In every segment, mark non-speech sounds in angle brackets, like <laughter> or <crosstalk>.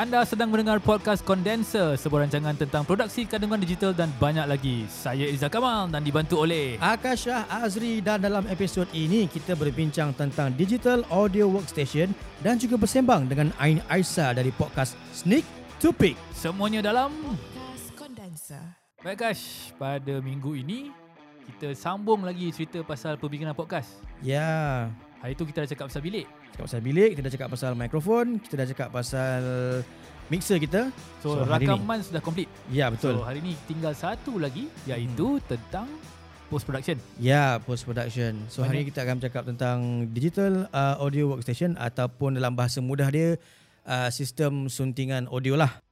Anda sedang mendengar podcast Condenser, sebuah rancangan tentang produksi kandungan digital dan banyak lagi. Saya Izzah Kamal dan dibantu oleh Akashah Azri dan dalam episod ini kita berbincang tentang digital audio workstation dan juga bersembang dengan Ain Aisyah dari podcast Sneak to Peek. semuanya dalam Podcast Condenser. Baik Kash, pada minggu ini kita sambung lagi cerita pasal pembikinan podcast. Ya, Hari tu kita dah cakap pasal bilik. Cakap pasal bilik, kita dah cakap pasal mikrofon, kita dah cakap pasal mixer kita. So, So, hari ni- rakaman sudah komplit. Ya, betul. So hari ni tinggal satu lagi iaitu hmm. tentang post production. Ya, post production. So hari Banyak- ini kita akan bercakap tentang digital uh, audio workstation ataupun dalam bahasa mudah dia uh, sistem suntingan audio lah.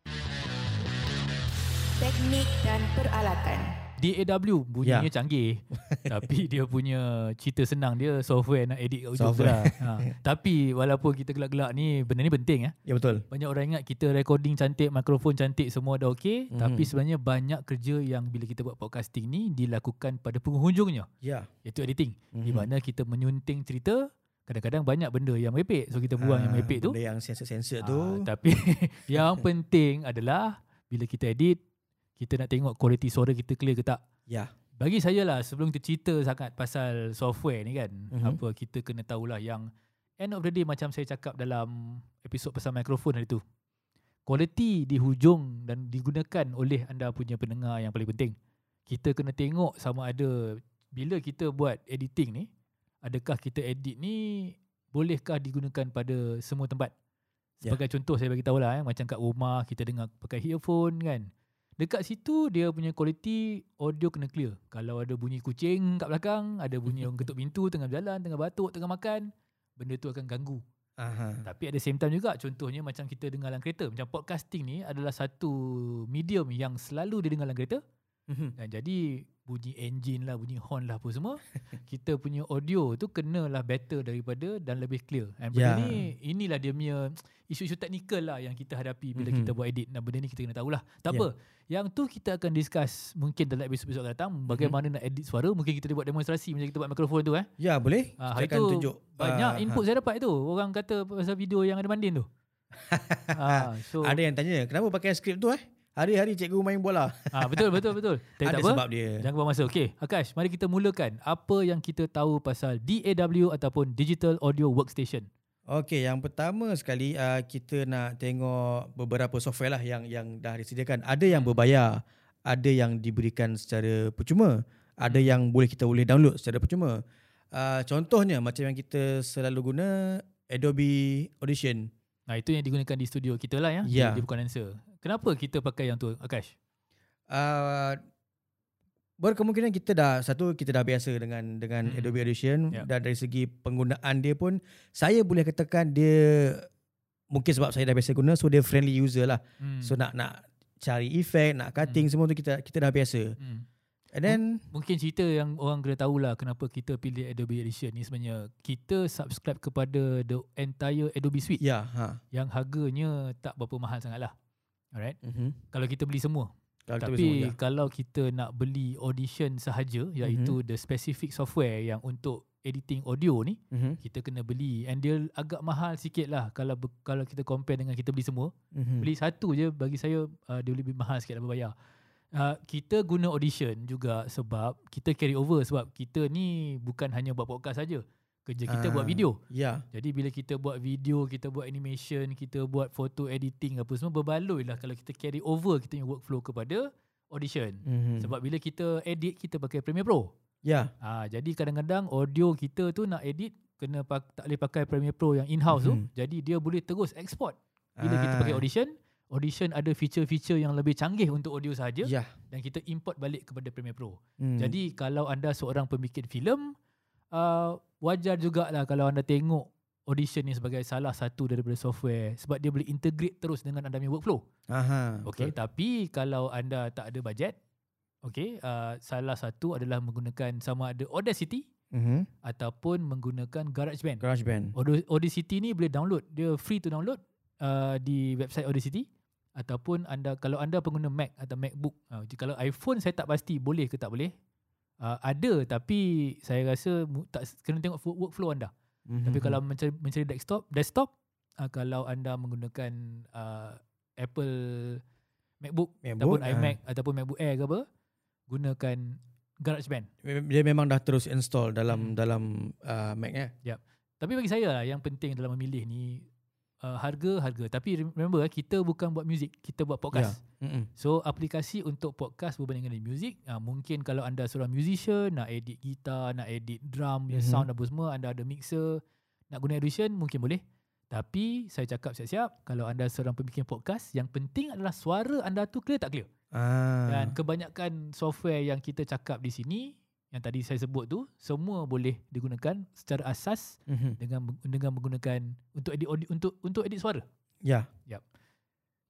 Teknik dan peralatan. DAW bunyinya Ya. canggih <laughs> tapi dia punya cerita senang dia software nak edit kat ujung tu lah. ha. <laughs> Tapi walaupun kita gelak-gelak ni benda ni penting eh. Ya betul. Banyak orang ingat kita recording cantik, mikrofon cantik semua dah okey Mhm. tapi sebenarnya banyak kerja yang bila kita buat podcasting ni dilakukan pada penghujungnya Ya. iaitu editing Mhm. di mana kita menyunting cerita kadang-kadang banyak benda yang merepek so kita buang yang Ah, merepek tu. Benda yang sensor-sensor tu. Ah, tapi <laughs> yang penting adalah bila kita edit kita nak tengok kualiti suara kita clear ke tak. Ya. Bagi saya lah sebelum kita cerita sangat pasal software ni kan Mhm. mm-hmm. apa kita kena tahulah yang end of the day macam saya cakap dalam episod pasal mikrofon hari tu. Kualiti di hujung dan digunakan oleh anda punya pendengar yang paling penting. Kita kena tengok sama ada bila kita buat editing ni adakah kita edit ni bolehkah digunakan pada semua tempat. Ya. Sebagai contoh saya bagi tahu lah eh, macam kat rumah kita dengar pakai earphone kan. Dekat situ dia punya kualiti audio kena clear. Kalau ada bunyi kucing kat belakang, ada bunyi orang ketuk pintu tengah berjalan, tengah batuk, tengah makan, benda tu akan ganggu. Aha. Tapi at the same time juga contohnya macam kita dengar dalam kereta. Macam podcasting ni adalah satu medium yang selalu didengar dalam kereta. Mhm. Dan jadi bunyi engine lah, bunyi horn lah apa semua. <laughs> kita punya audio tu kenalah better daripada dan lebih clear. Dan benda Ya. ni inilah dia punya isu-isu teknikal lah yang kita hadapi bila Mhm. kita buat edit. Dan benda ni kita kena tahulah. Tak Ya. apa. Yang tu kita akan discuss mungkin dalam episod-episod akan datang. Bagaimana nak edit suara. Mungkin kita boleh buat demonstrasi macam kita buat mikrofon tu eh. Ya boleh. Ah, Kita hari akan tu tunjuk. banyak ah, input saya dapat tu. Orang kata pasal video yang ada mandin tu. <laughs> ah, so Ada yang tanya, kenapa pakai skrip tu eh? Hari-hari cikgu main bola. <laughs> ah, betul betul betul. Tapi Ada tak apa. sebab dia. Jangan buang masa. Okey, Akash, mari kita mulakan. Apa yang kita tahu pasal DAW ataupun Digital Audio Workstation? Okey, yang pertama sekali uh, kita nak tengok beberapa software lah yang yang dah disediakan. Ada yang Hmm. berbayar, ada yang diberikan secara percuma, ada yang boleh kita boleh download secara percuma. Uh, contohnya macam yang kita selalu guna Adobe Audition. Nah, itu yang digunakan di studio kita lah ya. Ya. Di, di Condenser. Kenapa kita pakai yang tu, Akash? Uh, berkemungkinan kita dah satu kita dah biasa dengan dengan Hmm. Adobe Audition Yep. dan dari segi penggunaan dia pun saya boleh katakan dia mungkin sebab saya dah biasa guna so dia friendly user lah. Hmm. So nak nak cari efek, nak cutting semua tu kita kita dah biasa. hmm. And then Mungkin cerita yang orang kena tahulah kenapa kita pilih Adobe Edition ni sebenarnya kita subscribe kepada the entire Adobe Suite ya, ha. yang harganya tak berapa mahal sangat lah. Alright. Mhm. Kalau kita beli semua. Kalau kita Tapi boleh semua, ya. kalau kita nak beli audition sahaja iaitu Mhm. the specific software yang untuk editing audio ni Mhm. kita kena beli and dia agak mahal sikit lah kalau kalau kita compare dengan kita beli semua Mhm. beli satu je bagi saya uh, dia lebih mahal sikit lah berbayar uh, kita guna audition juga sebab kita carry over sebab kita ni bukan hanya buat podcast saja kerja kita Ah. buat video Ya. jadi bila kita buat video kita buat animation kita buat photo editing apa semua berbaloi lah kalau kita carry over kita punya workflow kepada audition Mhm. sebab bila kita edit kita pakai Premiere Pro ya. Ha, jadi kadang-kadang audio kita tu nak edit kena pak, tak boleh pakai Premiere Pro yang in-house Mhm. tu. Jadi dia boleh terus export. Bila kita Ah. pakai Audition, Audition ada feature-feature yang lebih canggih untuk audio sahaja Ya. dan kita import balik kepada Premiere Pro. Hmm. Jadi kalau anda seorang pembikin filem, uh, wajar jugalah kalau anda tengok Audition ni sebagai salah satu daripada software sebab dia boleh integrate terus dengan anda punya workflow. Aha. Okey, betul. tapi kalau anda tak ada bajet, okey, uh, salah satu adalah menggunakan sama ada Audacity Mhm. ataupun menggunakan GarageBand. GarageBand. Aud- Audacity ni boleh download, dia free to download uh, di website Audacity ataupun anda kalau anda pengguna Mac atau MacBook. Uh, kalau iPhone saya tak pasti boleh ke tak boleh. Uh, ada tapi saya rasa tak kena tengok workflow anda. Mhm. Tapi kalau mencari, mencari desktop, desktop uh, kalau anda menggunakan uh, Apple MacBook, MacBook, ataupun ah. iMac ataupun MacBook Air ke apa, gunakan GarageBand. Dia memang dah terus install dalam Hmm. dalam uh, Mac ya. Tapi bagi saya lah yang penting dalam memilih ni uh, harga harga. Tapi remember eh, kita bukan buat music, kita buat podcast. Mm-mm. So aplikasi untuk podcast berbanding dengan music uh, Mungkin kalau anda seorang musician Nak edit gitar Nak edit drum mm Mhm. Sound apa semua Anda ada mixer Nak guna Audition Mungkin boleh Tapi saya cakap siap-siap Kalau anda seorang pembikin podcast Yang penting adalah suara anda tu clear tak clear Ah. Dan kebanyakan software yang kita cakap di sini Yang tadi saya sebut tu Semua boleh digunakan secara asas Mhm. Dengan dengan menggunakan Untuk edit audio, untuk untuk edit suara Ya.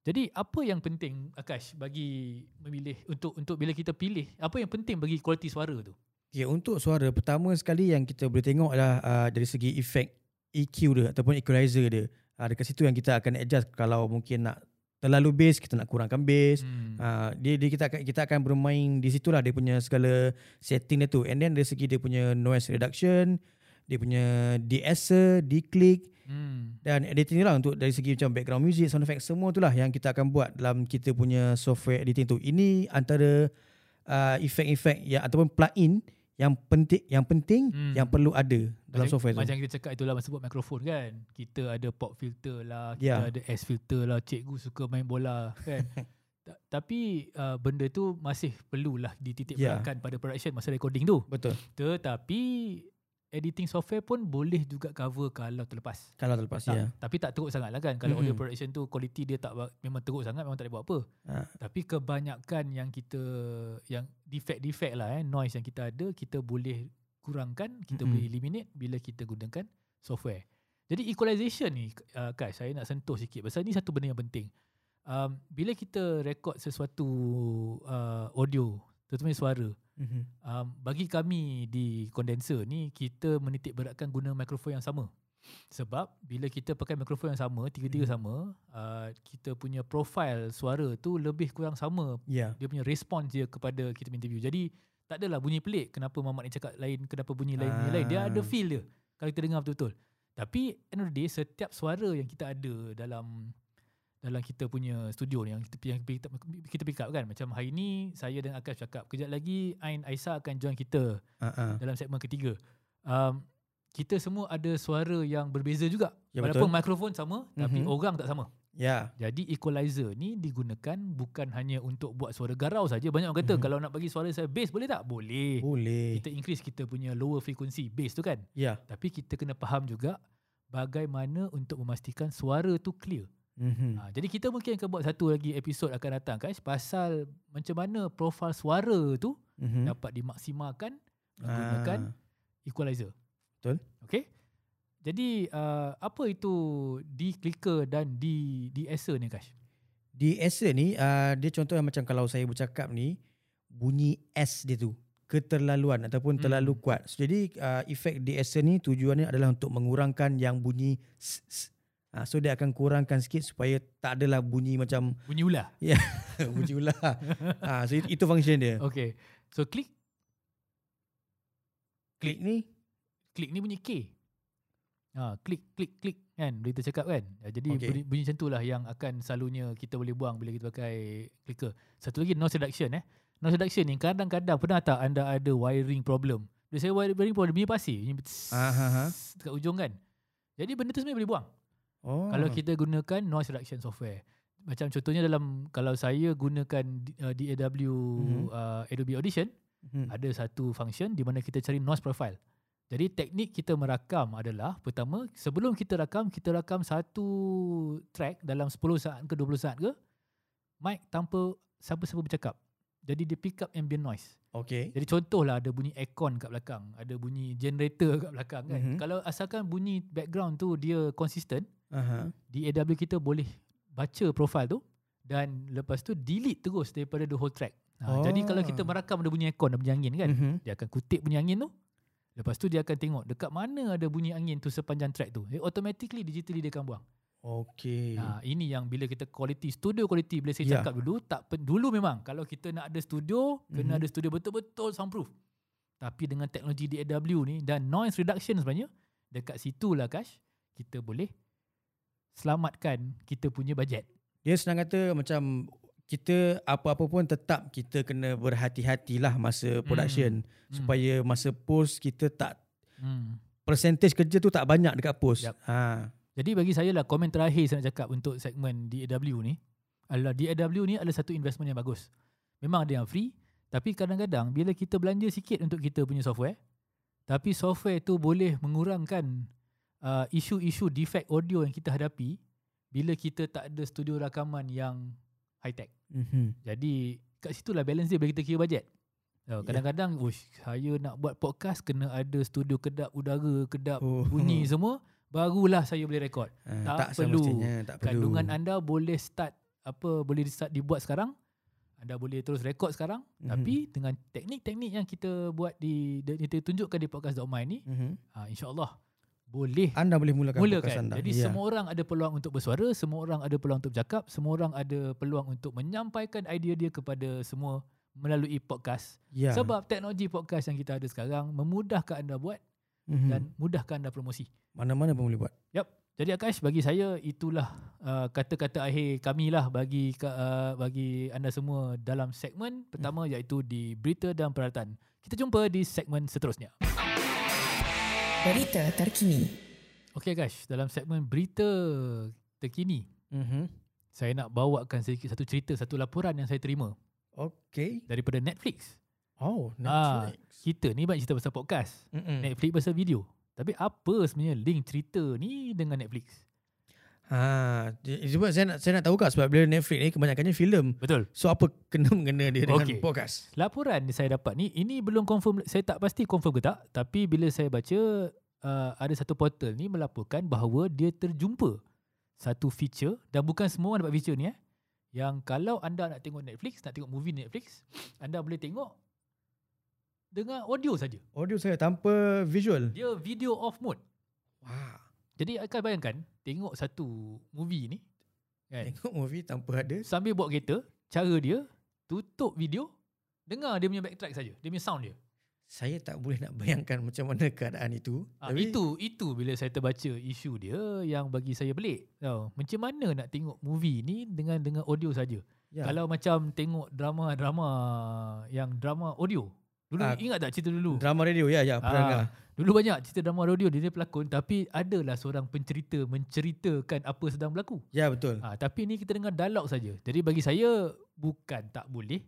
jadi apa yang penting Akash bagi memilih untuk untuk bila kita pilih apa yang penting bagi kualiti suara tu? Okay, untuk suara pertama sekali yang kita boleh tengok adalah uh, dari segi efek EQ dia ataupun equalizer dia. Uh, dekat situ yang kita akan adjust kalau mungkin nak terlalu bass kita nak kurangkan bass. Hmm. Uh, dia, dia kita akan kita akan bermain di situlah dia punya segala setting dia tu. And then dari segi dia punya noise reduction, dia punya de-esser, de-click Hmm. dan editing lah untuk dari segi macam background music, sound effect semua tu lah yang kita akan buat dalam kita punya software editing tu. Ini antara uh, efek-efek yang ataupun plugin yang penting yang penting Hmm. yang perlu ada dalam macam, software tu. Macam kita cakap itulah masa sebut mikrofon kan. Kita ada pop filter lah, kita Ya. ada S filter lah, cikgu suka main bola kan. <laughs> Ta- Tapi uh, benda tu masih perlulah dititik Ya. beratkan pada production masa recording tu. Betul. Tetapi editing software pun boleh juga cover kalau terlepas. Kalau terlepas Tak, ya. Tapi tak teruk sangat lah kan Kalau audio Mm-mm. production tu Quality dia tak Memang teruk sangat Memang tak boleh buat apa Ha. Tapi kebanyakan yang kita Yang defect-defect lah eh Noise yang kita ada Kita boleh kurangkan Kita Mm-mm. boleh eliminate Bila kita gunakan software Jadi equalization ni uh, Kai saya nak sentuh sikit Pasal ni satu benda yang penting um, Bila kita record sesuatu uh, Audio Terutama suara Mhm. um, bagi kami di condenser ni kita menitik beratkan guna mikrofon yang sama. Sebab bila kita pakai mikrofon yang sama, tiga-tiga Hmm. sama, uh, kita punya profil suara tu lebih kurang sama. Ya. Dia punya respons dia kepada kita interview. Jadi tak adalah bunyi pelik kenapa Mamat ni cakap lain, kenapa bunyi lain, bunyi lain. Dia ada Ah. feel dia kalau kita dengar betul-betul. Tapi end of the day setiap suara yang kita ada dalam dalam kita punya studio ni yang kita yang kita, kita pick up kan macam hari ni saya dan Akash cakap kejap lagi Ain Aisyah akan join kita Ha dalam segmen ketiga. Um, kita semua ada suara yang berbeza juga. Ya, Walaupun betul. mikrofon sama tapi Mhm. orang tak sama. Ya. Jadi equalizer ni digunakan bukan hanya untuk buat suara garau saja. Banyak orang kata Mhm. kalau nak bagi suara saya bass boleh tak? Boleh. Boleh. Kita increase kita punya lower frequency bass tu kan. Ya. Tapi kita kena faham juga bagaimana untuk memastikan suara tu clear. Mhm. Ha, jadi kita mungkin akan buat satu lagi episod akan datang guys pasal macam mana profil suara tu Mhm. dapat dimaksimalkan menggunakan Ah. equalizer. Betul. Okay. Jadi uh, apa itu de-clicker dan de de-esser ni? Di essay ni uh, dia contoh yang macam kalau saya bercakap ni bunyi S dia tu keterlaluan ataupun Hmm. terlalu kuat. So, jadi uh, efek di essay ni tujuannya adalah untuk mengurangkan yang bunyi s, s. Uh, so dia akan kurangkan sikit supaya tak adalah bunyi macam Bunyi ular. <laughs> bunyi ular. uh, so itu, itu function dia. Okay. So click Klik ni klik ni bunyi K. Ha, klik klik klik kan boleh kita cakap kan. Ya, jadi Okay. bunyi, bunyi macam lah yang akan selalunya kita boleh buang bila kita pakai clicker. Satu lagi noise reduction eh. Noise reduction ni kadang-kadang pernah tak anda ada wiring problem? Bila saya wiring problem bunyi pasir, bunyi tss Ah, ha, ha. dekat ujung kan. Jadi benda tu sebenarnya boleh buang. Oh. Kalau kita gunakan noise reduction software. Macam contohnya dalam kalau saya gunakan uh, DAW Mhm. uh, Adobe Audition, Mhm. ada satu function di mana kita cari noise profile. Jadi teknik kita merakam adalah pertama sebelum kita rakam kita rakam satu track dalam 10 saat ke 20 saat ke mic tanpa siapa-siapa bercakap. Jadi dia pick up ambient noise. Okay. Jadi contohlah ada bunyi aircon kat belakang, ada bunyi generator kat belakang kan. Mhm. Kalau asalkan bunyi background tu dia konsisten, Aha. di AW kita boleh baca profile tu dan lepas tu delete terus daripada the whole track. Ha, Oh. Jadi kalau kita merakam ada bunyi aircon, ada bunyi angin kan, Mhm. dia akan kutip bunyi angin tu. Lepas tu dia akan tengok dekat mana ada bunyi angin tu sepanjang track tu. Eh, automatically digitally dia akan buang. Okay. Ha, ini yang bila kita quality studio quality bila saya Ya. cakap dulu tak pen, dulu memang kalau kita nak ada studio kena Mhm. ada studio betul-betul soundproof. Tapi dengan teknologi DAW ni dan noise reduction sebenarnya dekat situlah Kash kita boleh selamatkan kita punya bajet. Dia senang kata macam kita apa-apa pun tetap kita kena berhati-hatilah masa production Hmm. supaya masa post kita tak Hmm. percentage kerja tu tak banyak dekat post. Yup. Ha. Jadi bagi saya lah komen terakhir saya nak cakap untuk segmen DAW ni adalah DAW ni adalah satu investment yang bagus. Memang ada yang free tapi kadang-kadang bila kita belanja sikit untuk kita punya software tapi software tu boleh mengurangkan uh, isu-isu defect audio yang kita hadapi bila kita tak ada studio rakaman yang high tech. Mm-hmm. Jadi kat situlah balance dia bila kita kira bajet. Oh, kadang-kadang ush saya nak buat podcast kena ada studio kedap udara, kedap Oh. bunyi <laughs> semua barulah saya boleh rekod. Ha, Tak tak perlu. tak perlu. Kandungan anda boleh start apa boleh start dibuat sekarang. Anda boleh terus rekod sekarang Mhm. mm-hmm. tapi dengan teknik-teknik yang kita buat di di- kita tunjukkan di podcast.my ni mm-hmm. ha, insya-Allah boleh Anda boleh mulakan podcast mulakan. anda. Jadi Ya. semua orang ada peluang untuk bersuara, semua orang ada peluang untuk bercakap, semua orang ada peluang untuk menyampaikan idea dia kepada semua melalui podcast. ya. Sebab teknologi podcast yang kita ada sekarang memudahkan anda buat mm-hmm. dan mudahkan anda promosi. mana-mana pun boleh buat. Yap. Jadi Akash bagi saya itulah uh, kata-kata akhir kami lah bagi uh, bagi anda semua dalam segmen pertama Hmm. iaitu di berita dan peralatan. Kita jumpa di segmen seterusnya. Berita terkini. Okey Akash, dalam segmen berita terkini Mm-hmm. saya nak bawakan sedikit satu cerita, satu laporan yang saya terima Okay. daripada Netflix. Oh, Ah, Netflix. Kita ni banyak cerita pasal podcast, Mm-mm. Netflix pasal video. Tapi apa sebenarnya link cerita ni dengan Netflix? Ha, sebab saya nak saya nak tahu kak sebab bila Netflix ni kebanyakannya filem. Betul. So apa kena mengena dia dengan Okey. podcast? Laporan yang saya dapat ni ini belum confirm saya tak pasti confirm ke tak tapi bila saya baca uh, ada satu portal ni melaporkan bahawa dia terjumpa satu feature dan bukan semua orang dapat feature ni eh yang kalau anda nak tengok Netflix nak tengok movie Netflix anda boleh tengok dengan audio saja Audio saya tanpa visual. dia video off mode Wah. Jadi akan bayangkan tengok satu movie ni kan Tengok movie tanpa ada. sambil bawa kereta cara dia tutup video dengar dia punya backtrack saja dia punya sound dia Saya tak boleh nak bayangkan macam mana keadaan itu. Ah, itu itu bila saya terbaca isu dia yang bagi saya pelik. Tahu, macam mana nak tengok movie ni dengan dengan audio saja. ya, Kalau macam tengok drama-drama yang drama audio. Dulu Ah, ingat tak cerita dulu? drama radio ya ya perangai. Dulu banyak cerita drama audio dia, dia pelakon tapi adalah seorang pencerita menceritakan apa sedang berlaku. Ya betul. Ah, tapi ni kita dengar dialog saja. Jadi bagi saya bukan tak boleh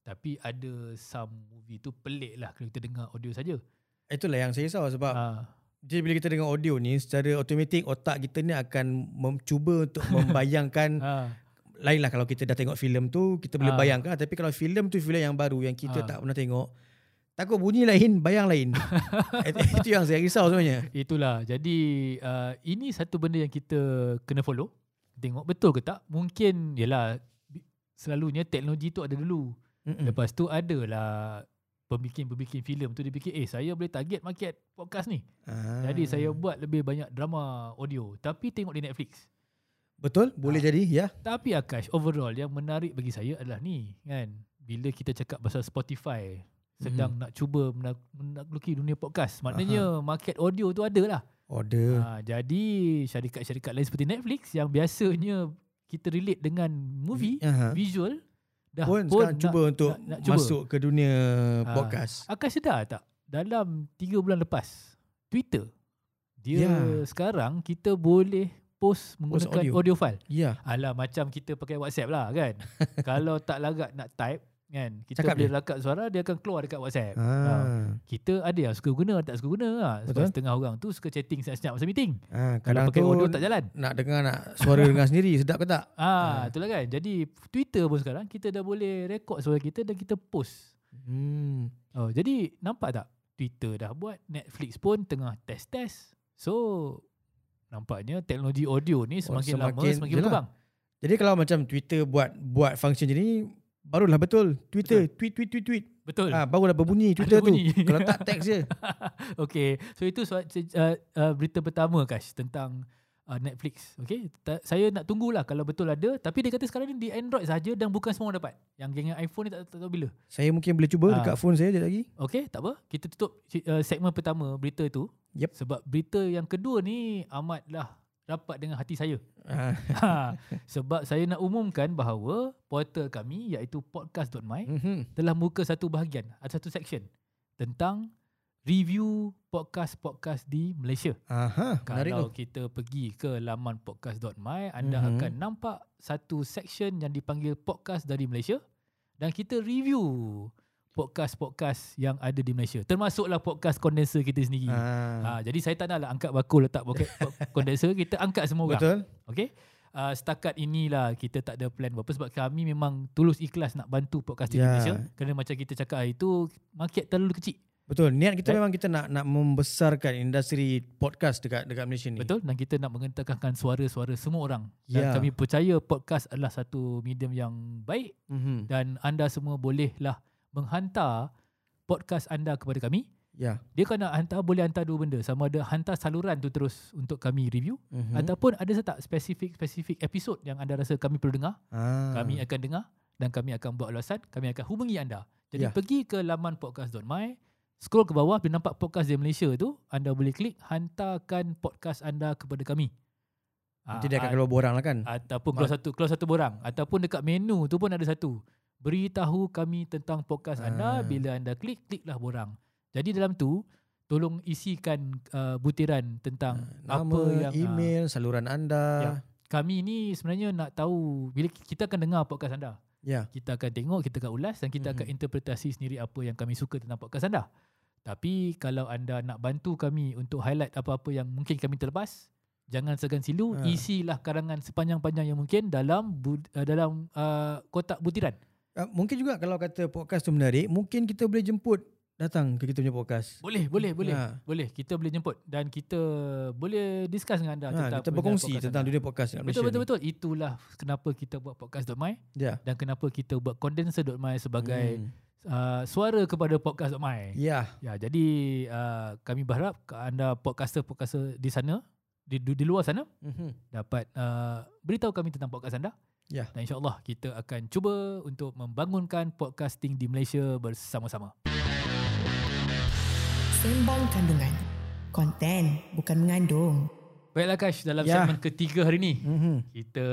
tapi ada some movie tu pelik lah kalau kita dengar audio saja. Itulah yang saya risau sebab Ah, jadi bila kita dengar audio ni secara automatik otak kita ni akan mencuba untuk <laughs> membayangkan ah, lainlah kalau kita dah tengok filem tu kita boleh Ah. bayangkan tapi kalau filem tu filem yang baru yang kita Ah. tak pernah tengok takut bunyi lain bayang lain. <laughs> Itu- yang saya risau sebenarnya. Itulah. Jadi uh, ini satu benda yang kita kena follow. Tengok betul ke tak? Mungkin yalah selalunya teknologi tu ada dulu. Mm-mm. Lepas tu adalah pembikin-pembikin filem tu dia fikir eh saya boleh target market podcast ni. Ah. Jadi saya buat lebih banyak drama audio tapi tengok di Netflix. betul boleh Ah. jadi ya. Tapi Akash overall yang menarik bagi saya adalah ni kan. Bila kita cakap pasal Spotify sedang nak cuba menak- menakluki dunia podcast. Maknanya market audio tu ada lah. Order. Ha, jadi syarikat-syarikat lain seperti Netflix yang biasanya kita relate dengan movie, Aha. visual dah pun sekarang cuba untuk nak, nak cuba. masuk ke dunia Ah. podcast. Akan sedar tak dalam 3 bulan lepas Twitter dia Ya. sekarang kita boleh post menggunakan audio. audio. file. Ya. Alah macam kita pakai WhatsApp lah kan. <laughs> Kalau tak lagat nak type kan kita Cakap boleh dia. lakat suara dia akan keluar dekat WhatsApp. Ha. Ah. Kita ada yang suka guna tak suka guna lah. Sebab Betul. setengah orang tu suka chatting senyap-senyap masa meeting. Ah, Kalau pakai audio tak jalan. nak dengar nak suara dengar sendiri sedap ke tak? Ah, itulah kan. Jadi Twitter pun sekarang kita dah boleh rekod suara kita dan kita post. Hmm. Oh, jadi nampak tak? Twitter dah buat, Netflix pun tengah test-test. So nampaknya teknologi audio ni semakin, lama semakin- semakin yelah. berkembang. Jadi kalau macam Twitter buat buat function ni barulah betul. Twitter tweet tweet tweet tweet. Betul. Ah barulah berbunyi Twitter bunyi. tu. kalau tak teks je. <laughs> okay, so itu suat, uh, uh, berita pertama Kash tentang uh, Netflix. Okay, Ta- saya nak tunggulah kalau betul ada. Tapi dia kata sekarang ni di Android saja dan bukan semua orang dapat. Yang geng iPhone ni tak, tak tahu bila. Saya mungkin boleh cuba Ah. dekat phone saya sekejap lagi. Okay, tak apa. Kita tutup uh, segmen pertama berita itu. Yep. Sebab berita yang kedua ni amatlah rapat dengan hati saya. Ah. <laughs> Ha, sebab saya nak umumkan bahawa portal kami iaitu podcast.my Mhm. telah membuka satu bahagian, ada satu section tentang review podcast-podcast di Malaysia. Aha, menarik tu. Kalau kita pergi ke laman podcast.my, anda Mhm. mm-hmm. akan nampak satu section yang dipanggil podcast dari Malaysia dan kita review podcast-podcast yang ada di Malaysia. Termasuklah podcast kondenser kita sendiri. Ah. Ha, jadi saya tak naklah angkat bakul letak podcast <laughs> kondenser, kita angkat semua orang. Betul? Okey. Uh, setakat inilah kita tak ada plan apa sebab kami memang tulus ikhlas nak bantu podcast di Ya. Malaysia kerana macam kita cakap hari itu market terlalu kecil. Betul. Niat kita Right. memang kita nak nak membesarkan industri podcast dekat dekat Malaysia ni. Betul dan kita nak mengentakkan suara-suara semua orang. Dan Ya. kami percaya podcast adalah satu medium yang baik Mhm. dan anda semua bolehlah menghantar podcast anda kepada kami. Ya. Dia nak hantar boleh hantar dua benda. Sama ada hantar saluran tu terus untuk kami review Mhm. ataupun ada tak spesifik-spesifik episod yang anda rasa kami perlu dengar, Ah. kami akan dengar dan kami akan buat ulasan, kami akan hubungi anda. Jadi Ya. pergi ke laman podcast.my, scroll ke bawah bila nampak podcast di Malaysia tu, anda boleh klik hantarkan podcast anda kepada kami. Nanti dia akan Ah, keluar borang lah kan. ataupun keluar satu keluar satu borang ataupun dekat menu tu pun ada satu. Beritahu kami tentang podcast anda Ah. bila anda klik kliklah borang. Jadi dalam tu tolong isikan uh, butiran tentang Nama, apa yang ah, email, saluran anda. Ya. kami ni sebenarnya nak tahu bila kita akan dengar podcast anda. Ya. Kita akan tengok, kita akan ulas dan kita akan Mhm. interpretasi sendiri apa yang kami suka tentang podcast anda. Tapi kalau anda nak bantu kami untuk highlight apa-apa yang mungkin kami terlepas, jangan segan silu, Ha. isilah karangan sepanjang-panjang yang mungkin dalam bud, uh, dalam uh, kotak butiran. Uh, mungkin juga kalau kata podcast tu menarik, mungkin kita boleh jemput datang ke kita punya podcast. Boleh, boleh, boleh. Ha. Boleh, kita boleh jemput dan kita boleh discuss dengan anda Ha, tentang kita berkongsi podcast tentang anda. dunia podcast Betul, Malaysia betul, ni. betul. Itulah kenapa kita buat podcast.my Ya. dan kenapa kita buat condenser.my sebagai Hmm. uh, suara kepada podcast.my. Ya. Ya, jadi uh, kami berharap ke anda podcaster-podcaster di sana, di, di, luar sana Mhm. dapat uh, beritahu kami tentang podcast anda. Ya. Dan insyaAllah kita akan cuba untuk membangunkan podcasting di Malaysia bersama-sama. Sembang kandungan. Konten bukan mengandung. Baiklah Kash, dalam Ya. segmen ketiga hari ni, Mhm. kita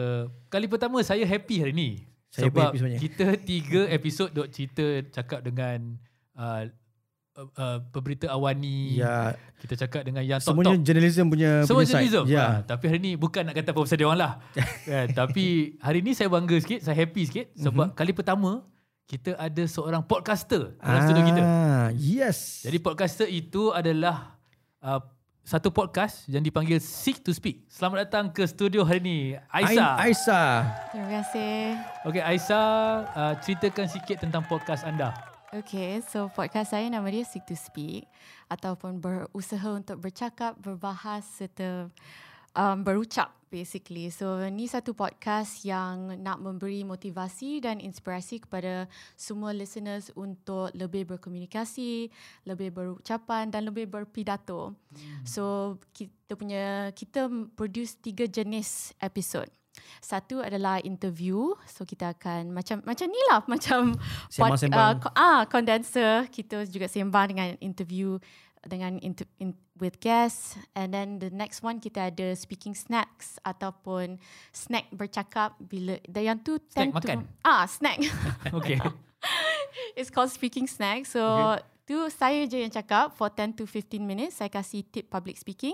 kali pertama saya happy hari ni. Saya sebab happy sebenarnya. kita tiga episod duk cerita cakap dengan uh, uh, uh, pemberita awani. Ya. Kita cakap dengan yang Semuanya top-top. journalism punya Semua punya side. journalism. Ya. Ha, tapi hari ni bukan nak kata apa pasal dia orang lah. <laughs> kan, tapi hari ni saya bangga sikit, saya happy sikit sebab kali pertama kita ada seorang podcaster dalam studio kita. Ah, yes. Jadi podcaster itu adalah uh, satu podcast yang dipanggil Seek to Speak. Selamat datang ke studio hari ni, Aisyah. Ain- Aisyah. Terima kasih. Okey, Aisyah, uh, ceritakan sikit tentang podcast anda. Okay, so podcast saya nama dia Seek to Speak ataupun berusaha untuk bercakap, berbahas serta um, berucap basically. So ni satu podcast yang nak memberi motivasi dan inspirasi kepada semua listeners untuk lebih berkomunikasi, lebih berucapan dan lebih berpidato. So kita punya kita produce tiga jenis episod. Satu adalah interview. So kita akan macam macam ni lah <laughs> macam Sembang-sembang. uh, ko- ah condenser kita juga sembang dengan interview dengan inter, in, with guests and then the next one kita ada speaking snacks ataupun snack bercakap bila dan yang tu Snack tend to makan? ah snack <laughs> Okey. <laughs> It's called speaking snack. So Okay. Tu saya je yang cakap for 10 to 15 minutes. Saya kasih tip public speaking.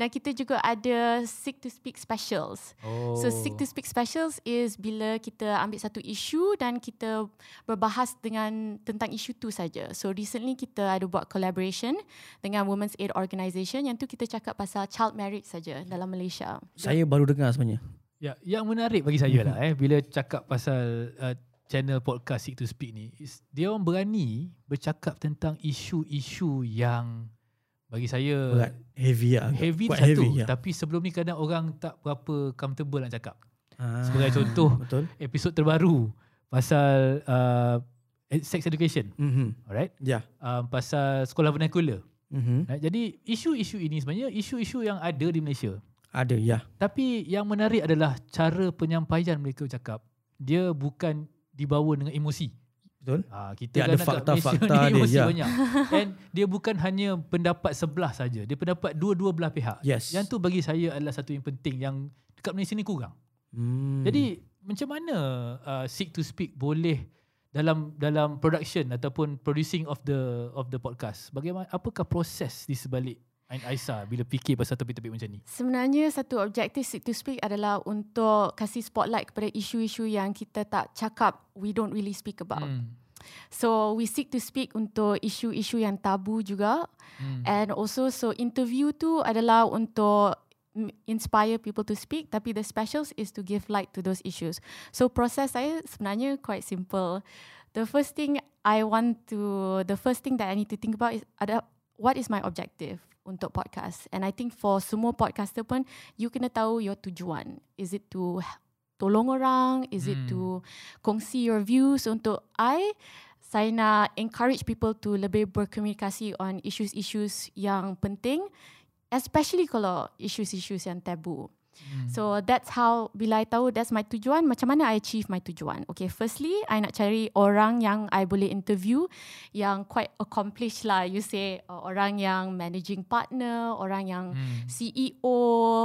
Dan kita juga ada Seek to Speak Specials. Oh. So Seek to Speak Specials is bila kita ambil satu isu dan kita berbahas dengan tentang isu tu saja. So recently kita ada buat collaboration dengan Women's Aid Organisation yang tu kita cakap pasal child marriage saja dalam Malaysia. Saya baru dengar sebenarnya. Ya, yang menarik bagi saya lah eh bila cakap pasal uh, channel podcast Seek to Speak ni, is, dia orang berani bercakap tentang isu-isu yang bagi saya Berat. Heavy lah. heavy Quite satu, heavy, ya. tapi sebelum ni kadang orang tak berapa comfortable nak cakap. Ah, Sebagai contoh, Betul. episod terbaru pasal uh, sex education, Mhm. alright? Ya. Um, pasal sekolah vernacular. Mhm. Right? Jadi isu-isu ini sebenarnya isu-isu yang ada di Malaysia. Ada ya. Tapi yang menarik adalah cara penyampaian mereka cakap. Dia bukan dibawa dengan emosi. Betul? Ah, kita Dia kan ada fakta-fakta <laughs> dia, ya. banyak. <laughs> And dia bukan hanya pendapat sebelah saja. Dia pendapat dua-dua belah pihak. Yes. Yang tu bagi saya adalah satu yang penting yang dekat Malaysia ni kurang. Hmm. Jadi macam mana uh, Seek to Speak boleh dalam dalam production ataupun producing of the of the podcast? Bagaimana apakah proses di sebalik Ain Aisyah bila fikir pasal topik-topik macam ni? Sebenarnya satu objektif Seek to Speak adalah untuk kasih spotlight kepada isu-isu yang kita tak cakap, we don't really speak about. Hmm. So we seek to speak untuk isu-isu yang tabu juga Hmm. and also so interview tu adalah untuk inspire people to speak tapi the specials is to give light to those issues. So proses saya sebenarnya quite simple. The first thing I want to the first thing that I need to think about is ada what is my objective untuk podcast. And I think for semua podcaster pun you kena tahu your tujuan. Is it to tolong orang? Is it Hmm. to kongsi your views untuk I saya nak encourage people to lebih berkomunikasi on issues-issues yang penting especially kalau issues-issues yang tabu. Hmm. So that's how bila I tahu that's my tujuan, macam mana I achieve my tujuan. Okay, firstly, I nak cari orang yang I boleh interview yang quite accomplished lah. You say uh, orang yang managing partner, orang yang Hmm. CEO,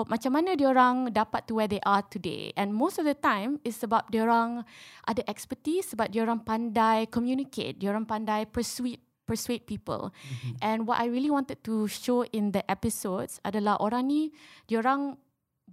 macam mana dia orang dapat to where they are today. And most of the time is sebab dia orang ada expertise, sebab dia orang pandai communicate, dia orang pandai persuade persuade people. Mm-hmm. And what I really wanted to show in the episodes adalah orang ni dia orang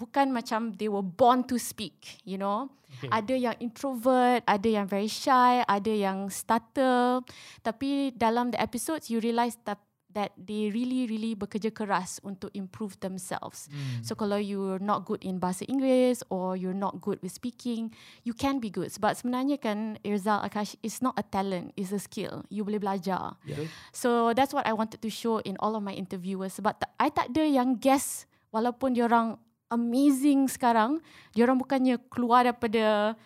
bukan macam they were born to speak, you know. Okay. Ada yang introvert, ada yang very shy, ada yang stutter. Tapi dalam the episodes you realise that that they really really bekerja keras untuk improve themselves. Hmm. So kalau you're not good in bahasa Inggeris or you're not good with speaking, you can be good. Sebab sebenarnya kan Irzal Akash is not a talent, it's a skill. You boleh belajar. Betul. So that's what I wanted to show in all of my interviewers. Sebab ta- I tak ada yang guess walaupun diorang amazing sekarang, diorang bukannya keluar daripada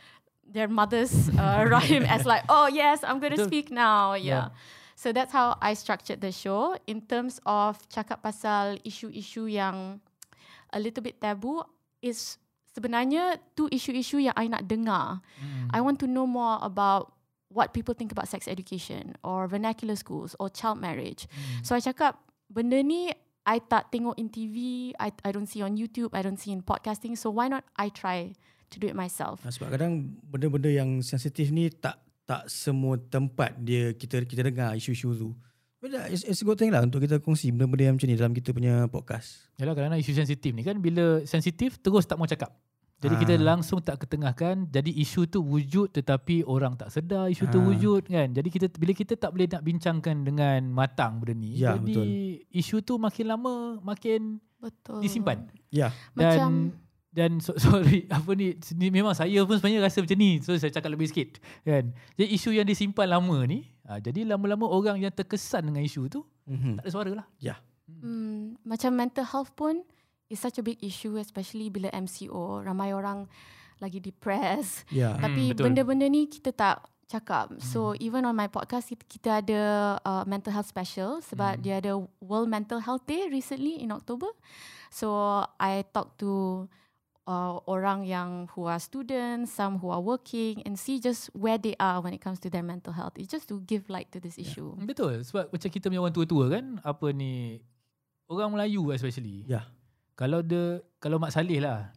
their mother's uh, <laughs> rahim as like, oh yes, I'm going to speak now. Yeah. Yeah. So that's how I structured the show in terms of cakap pasal isu-isu yang a little bit taboo is sebenarnya tu isu-isu yang I nak dengar. Hmm. I want to know more about what people think about sex education or vernacular schools or child marriage. Hmm. So I cakap benda ni I tak tengok in TV, I I don't see on YouTube, I don't see in podcasting. So why not I try to do it myself? Ha, sebab kadang benda-benda yang sensitif ni tak tak semua tempat dia kita kita dengar isu-isu tu. But it's, it's a good thing lah untuk kita kongsi benda-benda yang macam ni dalam kita punya podcast. Yalah kerana isu sensitif ni kan bila sensitif terus tak mau cakap. Jadi Ah. kita langsung tak ketengahkan jadi isu tu wujud tetapi orang tak sedar isu tu Ah. wujud kan. Jadi kita bila kita tak boleh nak bincangkan dengan matang benda ni Ya, jadi betul. isu tu makin lama makin Betul. disimpan. Ya, Dan Macam dan so, <laughs> sorry apa ni, ni memang saya pun sebenarnya rasa macam ni. So saya cakap lebih sikit kan. Jadi isu yang disimpan lama ni ah, jadi lama-lama orang yang terkesan dengan isu tu mm-hmm. tak ada suara lah. ya, Hmm, macam mental health pun is such a big issue especially bila MCO ramai orang lagi depressed. ya. <laughs> betul. Tapi benda-benda ni kita tak cakap. So even on my podcast kita, kita ada uh, mental health special sebab Hmm. dia ada World Mental Health Day recently in October. So I talk to uh, orang yang who are students, some who are working and see just where they are when it comes to their mental health. It's just to give light to this issue. Hmm, Betul sebab macam kita punya orang tua-tua kan apa ni orang Melayu especially. Ya. Kalau dia kalau Mak Saleh lah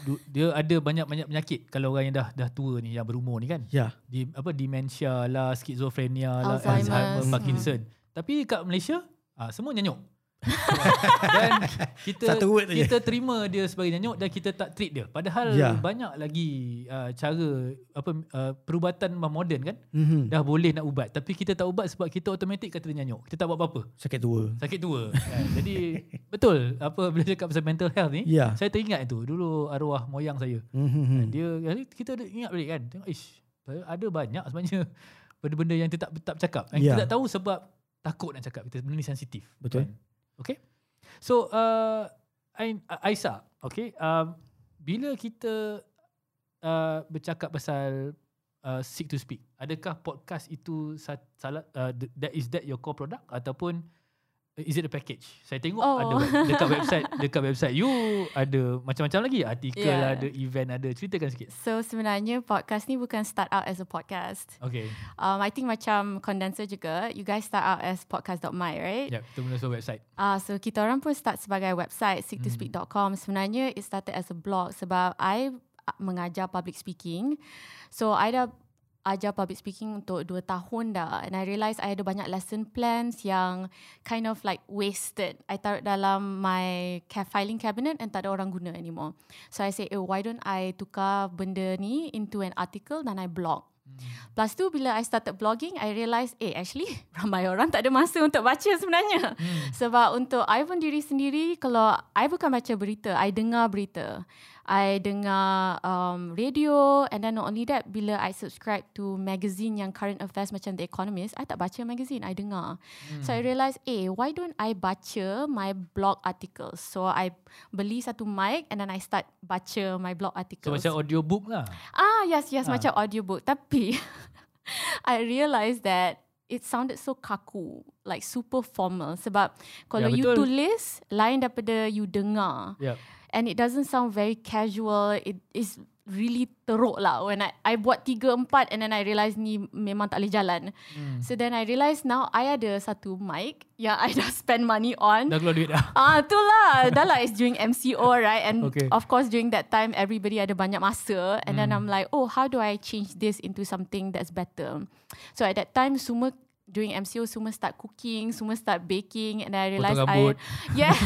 du- dia ada banyak-banyak penyakit kalau orang yang dah dah tua ni yang berumur ni kan. Ya. Di apa dementia lah, skizofrenia lah, Alzheimer's. Alzheimer, Hmm. Parkinson. Tapi kat Malaysia ah semua nyanyuk. <laughs> dan kita Satu word je. kita terima dia sebagai nyanyuk dan kita tak treat dia. Padahal Ya. banyak lagi uh, cara apa uh, perubatan moden kan Mm-hmm. dah boleh nak ubat tapi kita tak ubat sebab kita automatik kata dia nyanyuk. Kita tak buat apa-apa. Sakit tua. Sakit tua. kan? Jadi <laughs> betul apa bila cakap pasal mental health ni Ya. saya teringat tu dulu arwah moyang saya. Mm-hmm. Dia kita ingat balik kan. Tengok ish ada banyak sebenarnya benda-benda yang kita tak tak cakap. Yang Ya. kita tak tahu sebab takut nak cakap kita benda ni sensitif. Betul. Kan? Okay. So uh, Aisyah, okay. Um, bila kita uh, bercakap pasal uh, seek to speak, adakah podcast itu sa- salah uh, th- that is that your core product ataupun Is it a package? Saya tengok Oh. ada dekat website <laughs> dekat website you ada macam-macam lagi artikel Yeah. ada event ada ceritakan sikit. So sebenarnya podcast ni bukan start out as a podcast. Okay. Um, I think macam condenser juga. You guys start out as podcast.my, right? Kita mula so website. Ah, so kita orang pun start sebagai website seek2speak.com. Sebenarnya it started as a blog sebab I ah, mengajar public speaking. So I dah ajar public speaking untuk 2 tahun dah and I realise I ada banyak lesson plans yang kind of like wasted. I taruh dalam my filing cabinet and tak ada orang guna anymore. So I say, oh, why don't I tukar benda ni into an article dan I blog. Plus tu bila I started blogging, I realise eh actually <laughs> ramai orang tak ada masa untuk baca sebenarnya. Hmm. Sebab untuk I pun diri sendiri, kalau I bukan baca berita, I dengar berita. I dengar um, radio and then not only that, bila I subscribe to magazine yang current affairs macam The Economist, I tak baca magazine, I dengar. Hmm. So I realise, eh why don't I baca my blog articles? So I beli satu mic and then I start baca my blog So articles. macam audiobook lah. Ah, yes, yes, Ah. macam audiobook. Tapi <laughs> I realised that it sounded so kaku, like super formal. Sebab kalau Ya, you tulis, lain daripada you dengar. Ya. And it doesn't sound very casual. It is really teruk lah when I, I buat tiga empat and then I realise ni memang tak boleh jalan. Hmm. So then I realise now I ada satu mic yang I <laughs> dah spend money on. Dah keluar duit dah. <laughs> Ah, tu lah. Dah lah it's during MCO, right? And Okay. of course during that time, everybody ada banyak masa. And then Hmm. I'm like, oh, how do I change this into something that's better? So at that time, semua during MCO, semua start cooking, semua start baking. And I realised Potong I... <laughs> Yes.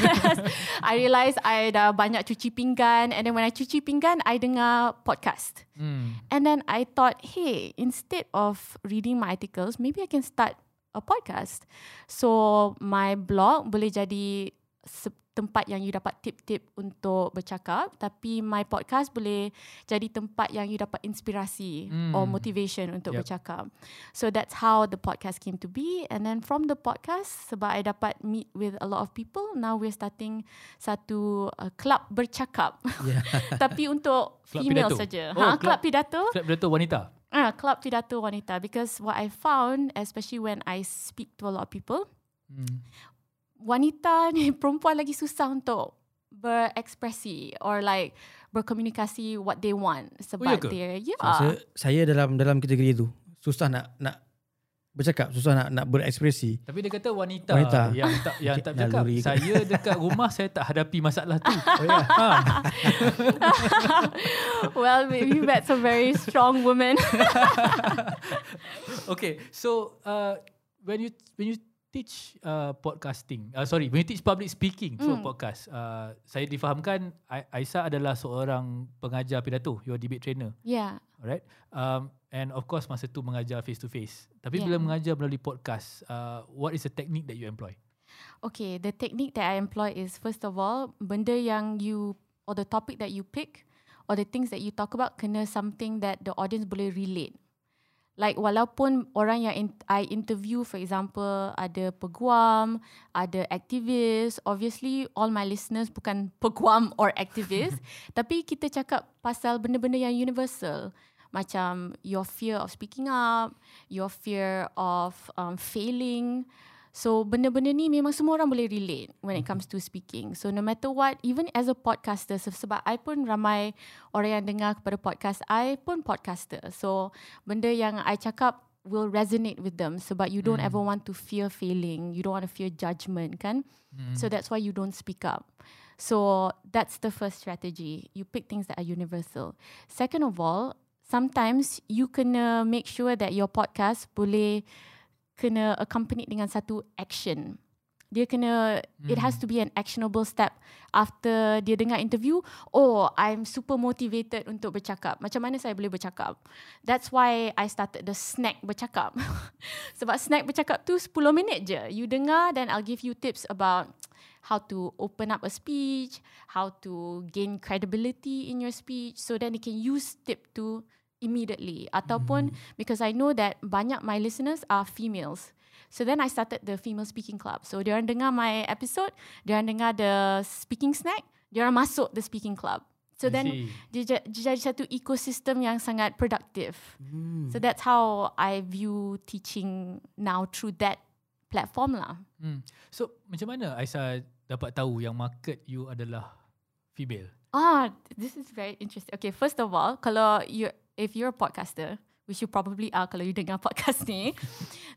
I realised I dah banyak cuci pinggan. And then when I cuci pinggan, I dengar podcast. Hmm. And then I thought, hey, instead of reading my articles, maybe I can start a podcast. So my blog boleh jadi se- tempat yang you dapat tip-tip untuk bercakap, tapi my podcast boleh jadi tempat yang you dapat inspirasi Hmm. or motivation untuk Yup. bercakap. So that's how the podcast came to be. And then from the podcast, sebab I dapat meet with a lot of people, now we're starting satu uh, club bercakap. Yeah. <laughs> tapi untuk Club female pidato. saja. Oh, ha, club- club pidato. Club Predator wanita. Ah, club pidato wanita because what I found especially when I speak to a lot of people, Hmm. Wanita <laughs> ni perempuan lagi susah untuk berekspresi or like berkomunikasi what they want sebab ke? dia yeah. Rasa saya dalam dalam kategori itu susah nak nak bercakap, susah nak nak berekspresi. Tapi dia kata wanita, Wanita. yang tak yang <laughs> tak bercakap. Naluri? Saya dekat rumah saya tak hadapi masalah tu. <laughs> Oh ya. ha. well, maybe that's a very strong woman. Okay, so uh, when you when you teach uh, podcasting, uh, sorry, when you teach public speaking for Mm. podcast, uh, saya difahamkan Ai- Aisyah adalah seorang pengajar pidato, your debate trainer, yeah. alright? Um, and of course masa tu mengajar face to face. Tapi Yeah. bila mengajar melalui podcast, uh, what is the technique that you employ? Okay, the technique that I employ is first of all, benda yang you or the topic that you pick or the things that you talk about kena something that the audience boleh relate. Like walaupun orang yang in, I interview for example ada peguam, ada aktivis, obviously all my listeners bukan <laughs> peguam or aktivis, <laughs> tapi kita cakap pasal benda-benda yang universal macam your fear of speaking up, your fear of um, failing. So benda-benda ni memang semua orang boleh relate when it comes to speaking. So no matter what, even as a podcaster, se- sebab I pun ramai orang yang dengar kepada podcast, I pun podcaster. So benda yang I cakap will resonate with them sebab you don't Hmm. ever want to fear failing, you don't want to fear judgment kan. Hmm. So that's why you don't speak up. So that's the first strategy. You pick things that are universal. Second of all, sometimes you kena make sure that your podcast boleh kena accompanied dengan satu action. Dia kena, it has to be an actionable step after dia dengar interview. Oh, I'm super motivated untuk bercakap. Macam mana saya boleh bercakap? That's why I started the snack bercakap. <laughs> Sebab snack bercakap tu 10 minit je. You dengar then I'll give you tips about how to open up a speech, how to gain credibility in your speech so then you can use tip tu immediately ataupun because I know that banyak my listeners are females. So then I started the female speaking club. So dia orang dengar my episode, dia orang dengar the speaking snack, dia orang masuk the speaking club. So I then dia, ja- dia jadi satu ekosistem yang sangat productive. Hmm. So that's how I view teaching now through that platform lah. Hmm. So macam mana Aisyah dapat tahu yang market you adalah female? Ah, this is very interesting. Okay, first of all, kalau you if you're a podcaster, which you probably are kalau you dengar <laughs> podcast ni,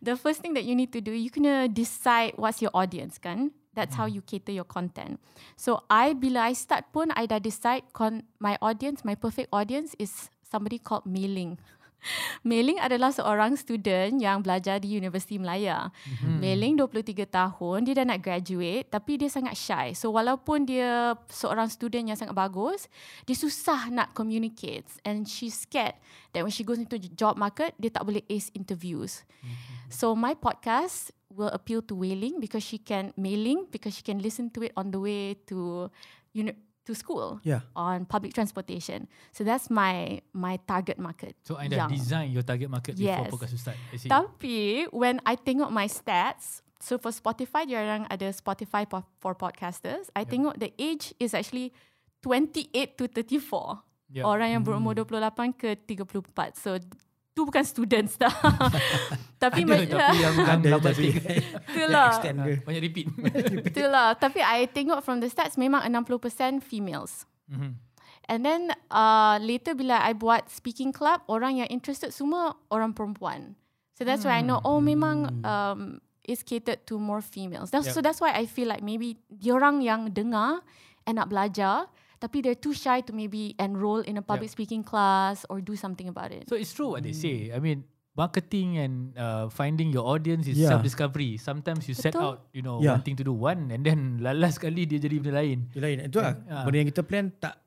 the first thing that you need to do, you kena decide what's your audience kan. That's how you cater your content. So I bila I start pun I dah decide con my audience, my perfect audience is somebody called Mailing. <laughs> <laughs> Mailing adalah seorang student yang belajar di Universiti Melaya. Mm-hmm. Mailing 23 tahun, dia dah nak graduate tapi dia sangat shy. So walaupun dia seorang student yang sangat bagus, dia susah nak communicate and she's scared that when she goes into the job market, dia tak boleh ace interviews. Mm-hmm. So my podcast will appeal to Wailing because she can mailing because she can listen to it on the way to you know to school Yeah. on public transportation. So that's my my target market. So I dah Young. design your target market Yes. before podcast start. Tapi when I tengok my stats, so for Spotify dia orang ada Spotify for, for podcasters. I Yep. tengok the age is actually 28 to 34. Yep. Orang yang berumur 28 ke 34. So tu bukan students dah. <laughs> tapi ada, tapi yang <laughs> <laughs> yang Ada tapi itulah. extend ke. Banyak repeat. Itulah. Tapi I tengok from the stats memang 60% females. Mhm. And then uh, later bila I buat speaking club, orang yang interested semua orang perempuan. So that's why I know oh memang um, it's catered to more females. That's, Yep. So that's why I feel like maybe diorang yang dengar and nak belajar tapi they're too shy to maybe enroll in a public Yep. speaking class or do something about it. So it's true what they say. I mean, marketing and uh, finding your audience is Yeah. self-discovery. Sometimes you set Betul. out, you know, Yeah. wanting to do one and then <laughs> lalas sekali dia jadi benda lain. Dia lain. Itu lah. Ah. Benda yang kita plan tak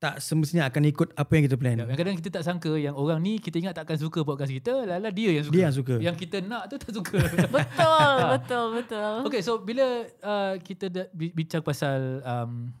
tak semestinya akan ikut apa yang kita plan. Ya, Kadang-kadang kita tak sangka yang orang ni kita ingat takkan suka podcast kita, lala dia yang suka. Dia yang suka. Yang kita nak tu tak suka. <laughs> betul, <laughs> betul, betul. okay, so bila uh, kita bincang pasal um,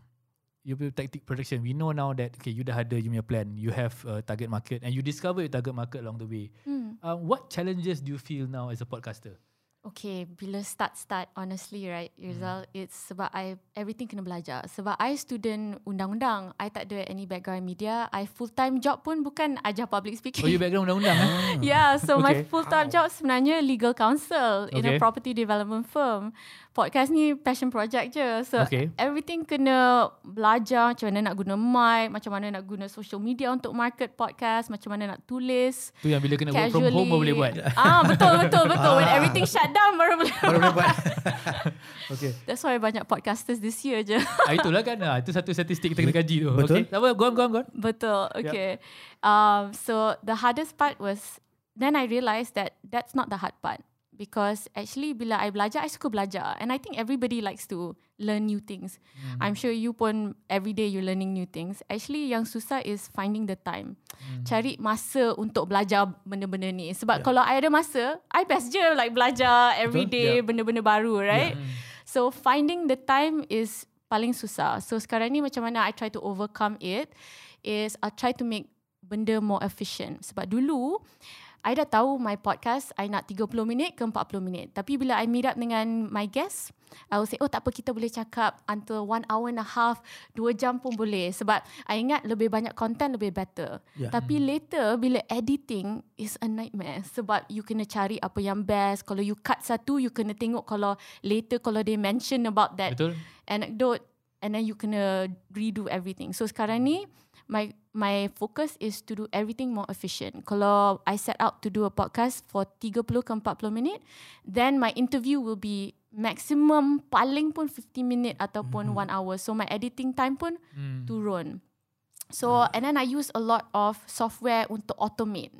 you punya tactic production, we know now that okay, you dah ada you punya plan, you have a target market and you discover your target market along the way. Hmm. Uh, what challenges do you feel now as a podcaster? Okay, bila start-start honestly right, Hmm. Rizal, it's sebab I everything kena belajar. Sebab I student undang-undang, I tak ada any background media. I full-time job pun bukan ajar public speaking. Oh, you background undang-undang eh? <laughs> Yeah, so my Okay. full-time job sebenarnya legal counsel in Okay. a property development firm. Podcast ni passion project je. So Okay. everything kena belajar macam mana nak guna mic, macam mana nak guna social media untuk market podcast, macam mana nak tulis. Tu yang bila kena work from home baru boleh buat. Ah, betul betul betul. When everything shut down baru boleh. Baru boleh buat. <laughs> okay. That's why banyak podcasters this year je. ah, itulah kan. Ah, itu satu statistik kita kena kaji tu. Betul. Okay. Tak apa, go on, go on, go on. Betul. Okay. Um, so the hardest part was then I realized that that's not the hard part because actually bila I belajar, I suka belajar, and I think everybody likes to learn new things. I'm sure you pun every day you learning new things. Actually, yang susah is finding the time, cari masa untuk belajar benda-benda ni. Sebab Yeah. kalau I ada masa, I best je like belajar every Betul. day Yeah. benda-benda baru, right? So finding the time is paling susah. So sekarang ni macam mana I try to overcome it is I try to make benda more efficient. Sebab dulu I dah tahu my podcast I nak 30 minit ke 40 minit. Tapi bila I meet up dengan my guest, I will say, oh tak apa kita boleh cakap until one hour and a half, dua jam pun boleh. Sebab I ingat lebih banyak content lebih better. Yeah. Tapi later bila editing is a nightmare. Sebab you kena cari apa yang best. Kalau you cut satu, you kena tengok kalau later kalau they mention about that Betul? anecdote and then you kena redo everything. So sekarang ni my my focus is to do everything more efficient. Kalau I set out to do a podcast for 30 ke 40 minit, then my interview will be maximum paling pun 50 minit ataupun 1 hour. So my editing time pun Hmm. turun. So and then I use a lot of software untuk automate.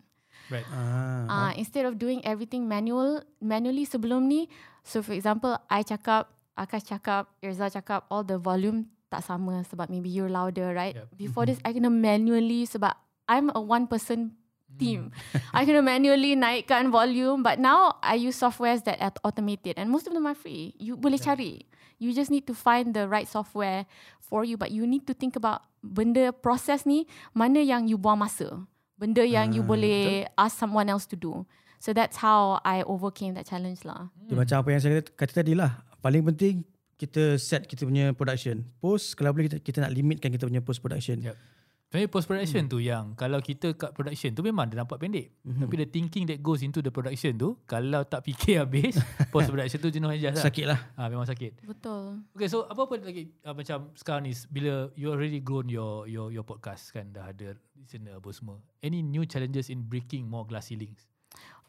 Right. Ah. Uh, instead of doing everything manual manually sebelum ni, so for example, I cakap, Akash cakap, Irza cakap, all the volume tak sama sebab maybe you're louder, right? Yep. Before this, I kena manually sebab I'm a one person team. <laughs> I kena manually naikkan volume, but now I use softwares that are automated and most of them are free. You boleh cari. You just need to find the right software for you, but you need to think about benda proses ni mana yang you buang masa. Benda yang you Ah, boleh ask someone else to do. So that's how I overcame that challenge lah. Dia macam apa yang saya kata, kata tadi lah. Paling penting kita set kita punya production. Post kalau boleh kita, kita nak limitkan kita punya post production. Yep. Sebenarnya post production tu yang kalau kita kat production tu memang dia nampak pendek. Mhm. Tapi the thinking that goes into the production tu kalau tak fikir habis <laughs> post production tu jenuh aja lah. Sakit lah. Ha, memang sakit. Betul. Okay, so apa apa lagi uh, macam sekarang ni bila you already grown your your your podcast kan dah ada listener apa semua. Any new challenges in breaking more glass ceilings?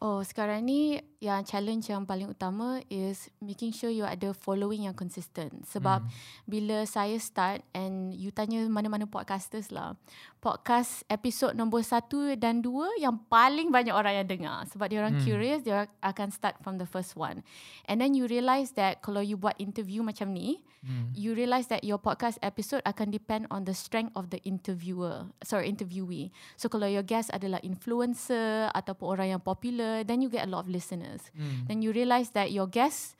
Oh, sekarang ni yang challenge yang paling utama is making sure you ada following yang consistent. Sebab Hmm. bila saya start and you tanya mana-mana podcasters lah. Podcast episod nombor satu dan dua yang paling banyak orang yang dengar. Sebab dia orang Hmm. curious, dia akan start from the first one. And then you realise that kalau you buat interview macam ni, Hmm. you realise that your podcast episode akan depend on the strength of the interviewer, sorry, interviewee. So kalau your guest adalah influencer ataupun orang yang popular, then you get a lot of listeners. Hmm. Then you realise that your guest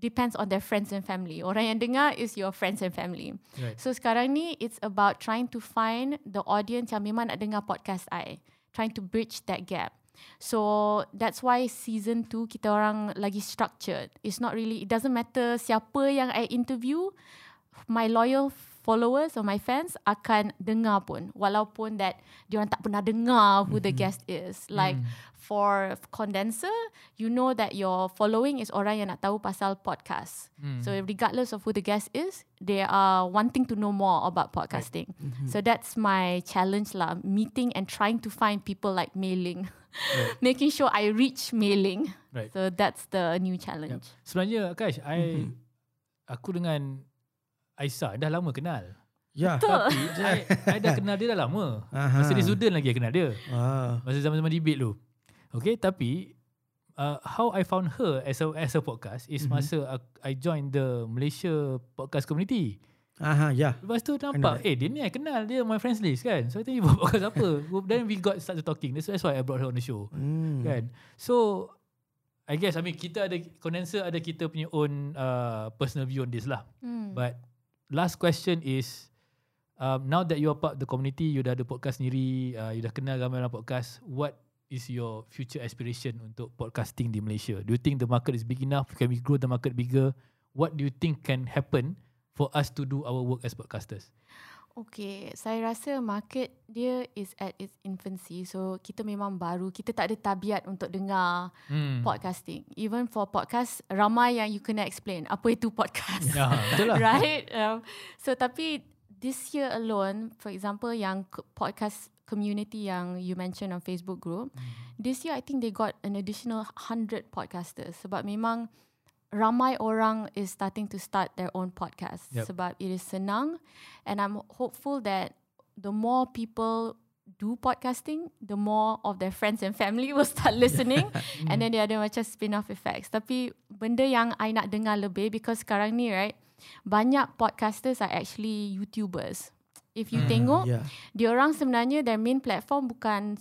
depends on their friends and family. Orang yang dengar is your friends and family. Right. So sekarang ni it's about trying to find the audience yang memang nak dengar podcast I. Trying to bridge that gap. So that's why season 2 kita orang lagi structured. It's not really, it doesn't matter siapa yang I interview, my loyal followers or my fans akan dengar pun. Walaupun that diorang tak pernah dengar who the guest is. Like for condenser, you know that your following is orang yang nak tahu pasal podcast. Hmm. So regardless of who the guest is, they are wanting to know more about podcasting. So that's my challenge lah, meeting and trying to find people like mailing. <laughs> Making sure I reach mailing. Right. So that's the new Yep. challenge. Sebenarnya Akash, I Mhm. aku dengan Aisyah dah lama kenal. Ya. Tapi <laughs> I, I dah kenal dia dah lama. Aha. Masa dia student lagi I kenal dia. Ah. Masa zaman-zaman debate tu. Okay, tapi uh, how I found her as a as a podcast is Mhm. masa I, I joined the Malaysia podcast community. Aha, ya. Lepas tu nampak, eh dia ni I kenal dia my friends list kan. So I tanya <laughs> buat podcast apa. Then we got start to talking. That's, that's why I brought her on the show. Hmm. Kan. So I guess I mean kita ada condenser ada kita punya own uh, personal view on this lah. Hmm. But last question is um, now that you are part of the community, you dah ada podcast sendiri, uh, you dah kenal ramai orang podcast, what is your future aspiration untuk podcasting di Malaysia? Do you think the market is big enough? Can we grow the market bigger? What do you think can happen for us to do our work as podcasters? Okay, saya rasa market dia is at its infancy. So kita memang baru, kita tak ada tabiat untuk dengar Hmm. podcasting. Even for podcast, ramai yang you kena explain apa itu podcast. Ya, betul lah. <laughs> right? Um, so tapi this year alone, for example, yang podcast community yang you mentioned on Facebook group, this year I think they got an additional 100 podcasters sebab memang ramai orang is starting to start their own podcast Yep. sebab it is senang and I'm hopeful that the more people do podcasting, the more of their friends and family will start <laughs> listening and then dia ada macam spin-off effects. Tapi benda yang I nak dengar lebih because sekarang ni right, banyak podcasters are actually YouTubers. If you Hmm, tengok, Ya. diorang sebenarnya their main platform bukan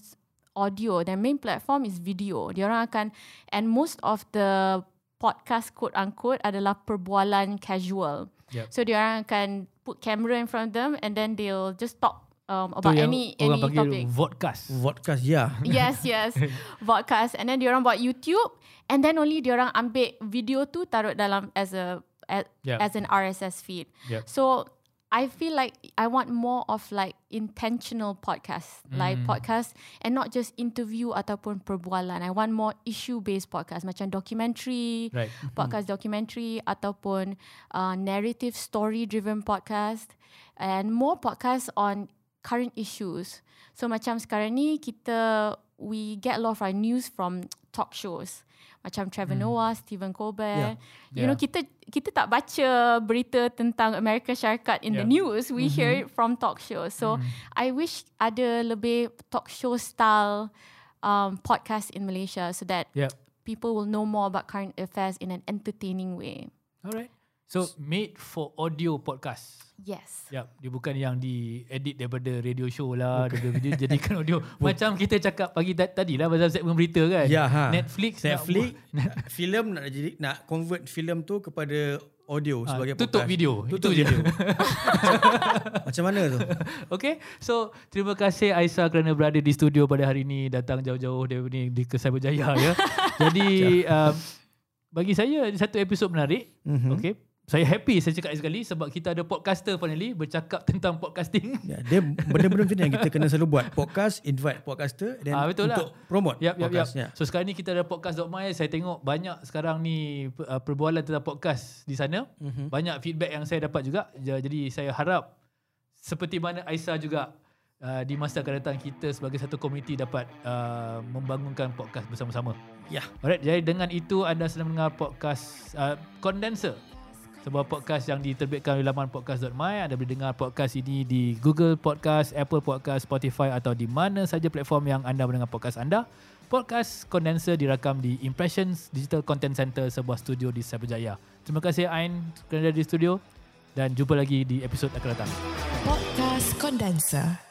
audio, their main platform is video. Diorang akan and most of the podcast quote unquote adalah perbualan casual. Yep. So diorang akan put camera in front of them and then they'll just talk um, about yang any orang any panggil topic. vodcast. Vodcast, ya. <laughs> yes, yes. Podcast and then diorang buat YouTube and then only diorang ambil video tu taruh dalam as a as, Yeah. as an RSS feed. Yep. So I feel like I want more of like intentional podcast, like Mm. podcast and not just interview ataupun perbualan. I want more issue based podcast macam documentary, Right. podcast documentary ataupun uh, narrative story driven podcast and more podcast on current issues. So macam sekarang ni kita we get a lot of our news from talk shows. Macam Trevor Hmm. Noah, Stephen Colbert. You Yeah. know kita kita tak baca berita tentang Amerika Syarikat in the Yeah. news. We hear it from talk shows. So Mm. I wish ada lebih talk show style um, podcast in Malaysia so that Yep. people will know more about current affairs in an entertaining way. Alright. So made for audio podcast. Yes. Yap, dia bukan yang di edit daripada radio show lah, daripada video jadikan audio. <laughs> Macam kita cakap pagi ta- tadi lah pasal segmen berita kan. Ya, ha. Netflix, Netflix, nak, <laughs> filem nak jadi nak convert filem tu kepada audio Ah, sebagai tutup podcast. video. Tutup Itu je. video. <laughs> Macam mana tu? okay, so terima kasih Aisyah kerana berada di studio pada hari ini, datang jauh-jauh dari ni di ke Cyberjaya ya. Jadi um, bagi saya satu episod menarik. Mhm. Okay. Saya happy saya cakap sekali sebab kita ada podcaster finally bercakap tentang podcasting. Ya, dia benda-benda macam ni yang kita kena selalu buat. Podcast, invite podcaster dan Ah, betul lah. untuk promote Yap, yap, yap. podcast. Ya. So sekarang ni kita ada podcast.my. Saya tengok banyak sekarang ni uh, perbualan tentang podcast di sana. Mhm. Banyak feedback yang saya dapat juga. Ja- Jadi saya harap seperti mana Aisyah juga uh, di masa akan datang kita sebagai satu komuniti dapat uh, membangunkan podcast bersama-sama. Ya. Alright, jadi dengan itu anda sedang mendengar podcast uh, Condenser. Sebuah podcast yang diterbitkan oleh laman podcast.my. Anda boleh dengar podcast ini di Google Podcast, Apple Podcast, Spotify atau di mana saja platform yang anda mendengar podcast anda. Podcast Condenser dirakam di Impressions Digital Content Center, sebuah studio di Cyberjaya. Terima kasih Ain kerana ada di studio dan jumpa lagi di episod akan datang. Podcast Kondenser.